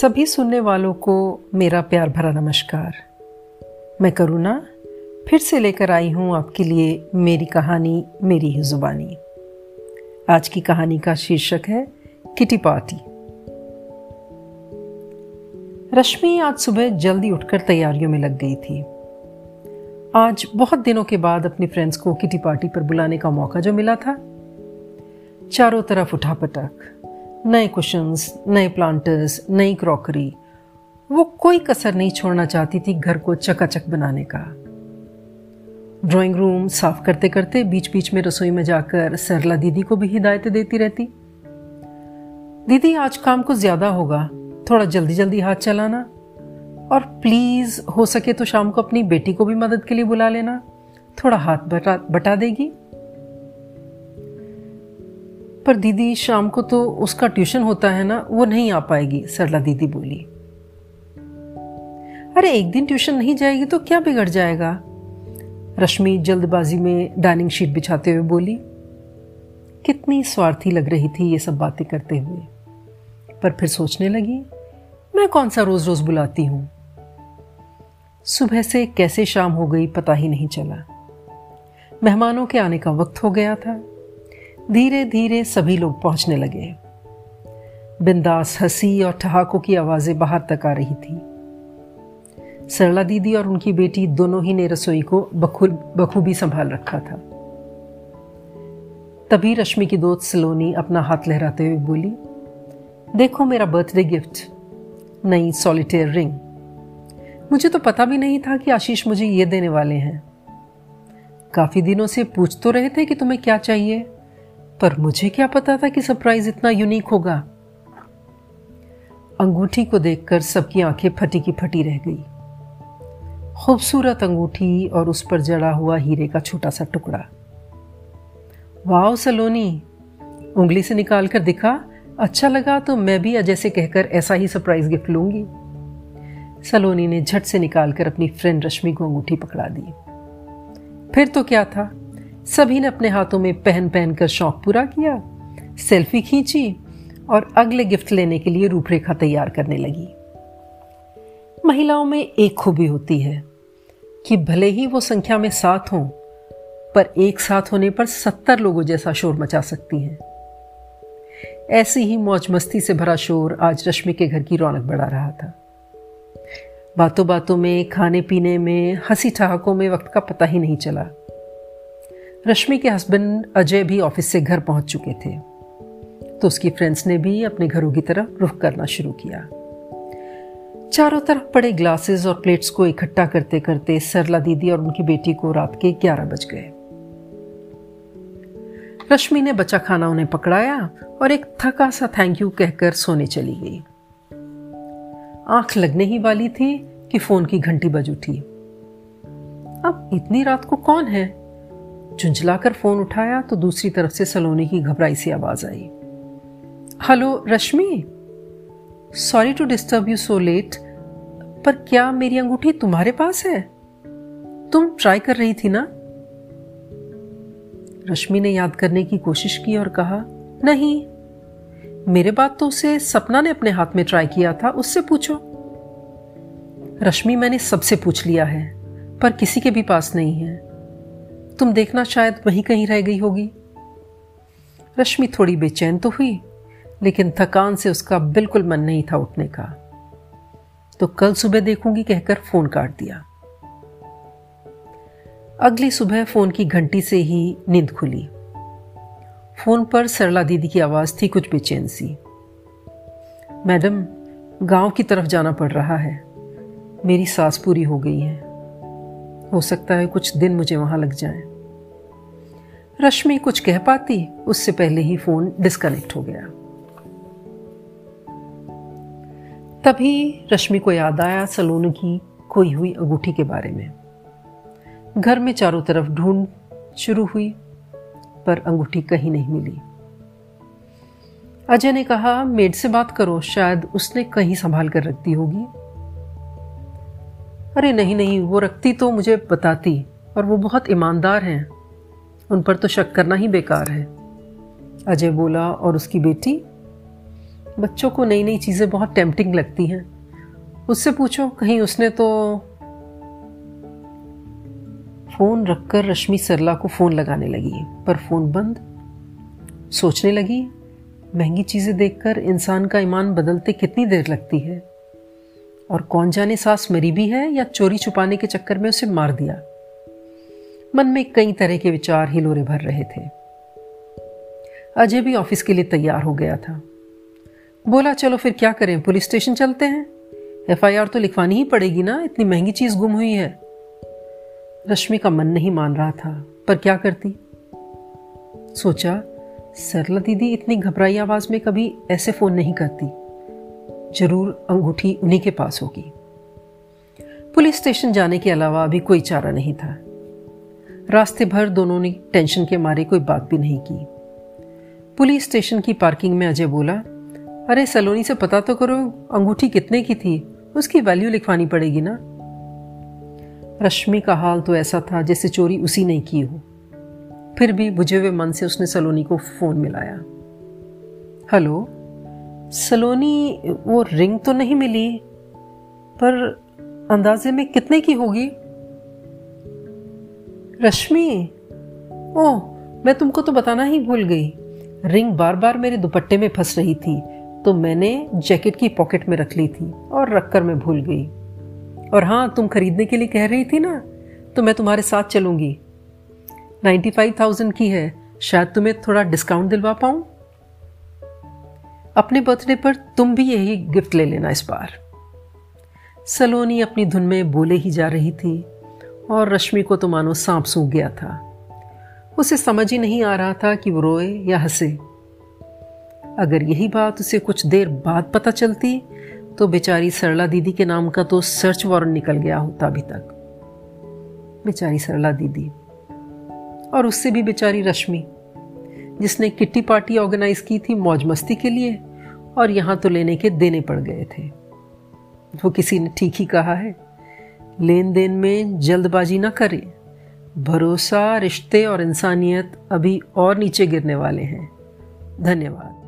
सभी सुनने वालों को मेरा प्यार भरा नमस्कार। मैं करुणा, फिर से लेकर आई हूँ आपके लिए मेरी कहानी, मेरी ही जुबानी। आज की कहानी का शीर्षक है, किटी पार्टी। रश्मि आज सुबह जल्दी उठकर तैयारियों में लग गई थी। आज बहुत दिनों के बाद अपने फ्रेंड्स को किटी पार्टी पर बुलाने का मौका जो मिला था। चारों तरफ़ उठा पटक नए कुशंस नए प्लांटर्स नई क्रॉकरी वो कोई कसर नहीं छोड़ना चाहती थी घर को चकाचक बनाने का। ड्राइंग रूम साफ़ करते करते बीच बीच में रसोई में जाकर सरला दीदी को भी हिदायतें देती रहती। दीदी, आज काम कुछ ज़्यादा होगा। थोड़ा जल्दी जल्दी हाथ चलाना। और प्लीज़ हो सके तो शाम को अपनी बेटी को भी मदद के लिए बुला लेना। थोड़ा हाथ बटा बटा देगी। पर दीदी शाम को तो उसका ट्यूशन होता है ना, वो नहीं आ पाएगी, सरला दीदी बोली। अरे, एक दिन ट्यूशन नहीं जाएगी तो क्या बिगड़ जाएगा? रश्मि जल्दबाजी में डाइनिंग शीट बिछाते हुए बोली, कितनी स्वार्थी लग रही थी ये सब बातें करते हुए। पर फिर सोचने लगी, मैं कौन सा रोज रोज बुलाती हूँ? सुबह से कैसे शाम हो गई पता ही नहीं चला। मेहमानों के आने का वक्त हो गया था। धीरे धीरे सभी लोग पहुँचने लगे। बिंदास हँसी और ठहाकों की आवाज़ें बाहर तक आ रही थी। सरला दीदी और उनकी बेटी दोनों ही ने रसोई को बखूबी संभाल रखा था। तभी रश्मि की दोस्त सलोनी अपना हाथ लहराते हुए बोली, देखो मेरा बर्थडे गिफ्ट, नई सॉलिटेयर रिंग। मुझे तो पता भी नहीं था कि आशीष मुझे ये देने वाले हैं। काफ़ी दिनों से पूछ तो रहे थे कि तुम्हें क्या चाहिए। पर मुझे क्या पता था कि सरप्राइज़ इतना यूनिक होगा? अंगूठी को देखकर सबकी आँखें फटी की फटी रह गई। खूबसूरत अंगूठी और उस पर जड़ा हुआ हीरे का छोटा सा टुकड़ा। वाह सलोनी, उंगली से निकाल कर दिखा। अच्छा लगा तो मैं भी अजय से कहकर ऐसा ही सरप्राइज़ गिफ्ट लूँगी। सलोनी ने झट से निकालकर अपनी फ्रेंड रश्मि को अंगूठी पकड़ा दी। फिर तो क्या था? सभी ने अपने हाथों में पहन पहन कर शौक पूरा किया, सेल्फी खींची और अगले गिफ्ट लेने के लिए रूपरेखा तैयार करने लगी। महिलाओं में एक खूबी होती है कि भले ही वो संख्या में सात हों, पर एक साथ होने पर सत्तर लोगों जैसा शोर मचा सकती हैं। ऐसी ही मौज मस्ती से भरा शोर आज रश्मि के घर की रौनक बढ़ा रहा था। बातों बातों में खाने पीने में हँसी ठहाकों में वक्त का पता ही नहीं चला। रश्मि के हस्बैंड अजय भी ऑफ़िस से घर पहुँच चुके थे। तो उसकी फ्रेंड्स ने भी अपने घरों की तरफ़ रुख करना शुरू किया। चारों तरफ़ पड़े ग्लासेस और प्लेट्स को इकट्ठा करते करते सरला दीदी और उनकी बेटी को रात के ग्यारह बज गए। रश्मि ने बचा खाना उन्हें पकड़ाया और एक थका सा थैंक यू कहकर सोने चली गई। आँख लगने ही वाली थी कि फ़ोन की घंटी बज उठी। अब इतनी रात को कौन है? झुंझलाकर फ़ोन उठाया तो दूसरी तरफ़ से सलोनी की घबराई सी आवाज़ आई। Hello, Rashmi? Sorry to disturb you so late पर क्या मेरी अंगूठी तुम्हारे पास है? तुम ट्राई कर रही थी ना? रश्मि ने याद करने की कोशिश की और कहा, नहीं, मेरे बात तो उसे सपना ने अपने हाथ में ट्राई किया था, उससे पूछो। रश्मि, मैंने सबसे पूछ लिया है, पर किसी के भी पास नहीं है। तुम देखना शायद वहीं कहीं रह गई होगी। रश्मि थोड़ी बेचैन तो हुई, लेकिन थकान से उसका बिल्कुल मन नहीं था उठने का। तो कल सुबह देखूँगी कहकर फ़ोन काट दिया। अगली सुबह फ़ोन की घंटी से ही नींद खुली। फ़ोन पर सरला दीदी की आवाज़ थी कुछ बेचैन सी। मैडम, गाँव की तरफ़ जाना पड़ रहा है। मेरी सास पूरी हो गई है। हो सकता है कुछ दिन मुझे वहाँ लग जाए। रश्मि कुछ कह पाती, उससे पहले ही फ़ोन डिस्कनेक्ट हो गया। तभी रश्मि को याद आया सलोन की खोई हुई अंगूठी के बारे में। घर में चारों तरफ़ ढूंढ शुरू हुई, पर अंगूठी कहीं नहीं मिली। अजय ने कहा, मेड से बात करो, शायद उसने कहीं संभाल कर रख दी होगी। अरे नहीं नहीं, वो रखती तो मुझे बताती, और वो बहुत ईमानदार हैं। उन पर तो शक करना ही बेकार है। अजय बोला, और उसकी बेटी? बच्चों को नई नई चीज़ें बहुत टेम्पटिंग लगती हैं। उससे पूछो, कहीं उसने तो फ़ोन रखकर रश्मि सरला को फ़ोन लगाने लगी, पर फ़ोन बंद। सोचने लगी, महँगी चीज़ें देखकर इंसान का ईमान बदलते कितनी देर लगती है? और कौन जाने सास मरी भी है या चोरी छुपाने के चक्कर में उसे मार दिया? मन में कई तरह के विचार हिलोरे भर रहे थे। अजय भी ऑफ़िस के लिए तैयार हो गया था। बोला, चलो फिर क्या करें? पुलिस स्टेशन चलते हैं? एफआईआर तो लिखवानी ही पड़ेगी ना? इतनी महँगी चीज़ गुम हुई है। रश्मि का मन नहीं मान रहा था, पर क्या करती? सोचा, सरला दीदी, इतनी घबराई आवाज़ में कभी ऐसे फ़ोन नहीं करती। ज़रूर अंगूठी उन्हीं के पास होगी। पुलिस स्टेशन जाने के अलावा अभी कोई चारा नहीं था। रास्ते भर दोनों ने टेंशन के मारे कोई बात भी नहीं की। पुलिस स्टेशन की पार्किंग में अजय बोला, अरे सलोनी से पता तो करो, अंगूठी कितने की थी? उसकी वैल्यू लिखवानी पड़ेगी ना? रश्मि का हाल तो ऐसा था जैसे चोरी उसी ने की हो। फिर भी बुझे हुए मन से उसने सलोनी को फ़ोन मिलाया। हेलो, सलोनी, वो रिंग तो नहीं मिली? पर अंदाजे में कितने की होगी? रश्मि। ओह, मैं तुमको तो बताना ही भूल गई। रिंग बार बार मेरे दुपट्टे में फंस रही थी तो मैंने जैकेट की पॉकेट में रख ली थी और रखकर मैं भूल गई। और हाँ तुम खरीदने के लिए कह रही थी ना तो मैं तुम्हारे साथ चलूँगी। नाइन्टी फाइव थाउज़ेंड की है, शायद तुम्हें थोड़ा डिस्काउंट दिलवा पाऊँ? अपने बर्थडे पर तुम भी यही गिफ्ट ले लेना इस बार। सलोनी अपनी धुन में बोले ही जा रही थी और रश्मि को तो मानो सांप सूख गया था। उसे समझ ही नहीं आ रहा था कि वो रोए या हंसे। अगर यही बात उसे कुछ देर बाद पता चलती तो बेचारी सरला दीदी के नाम का तो सर्च वारंट निकल गया होता अभी तक। बेचारी सरला दीदी। और उससे भी बेचारी रश्मि, जिसने किट्टी पार्टी ऑर्गेनाइज की थी मौज मस्ती के लिए, और यहाँ तो लेने के देने पड़ गए थे। वो किसी ने ठीक ही कहा है। लेन देन में जल्दबाजी ना करें। भरोसा, रिश्ते और इंसानियत अभी और नीचे गिरने वाले हैं। धन्यवाद।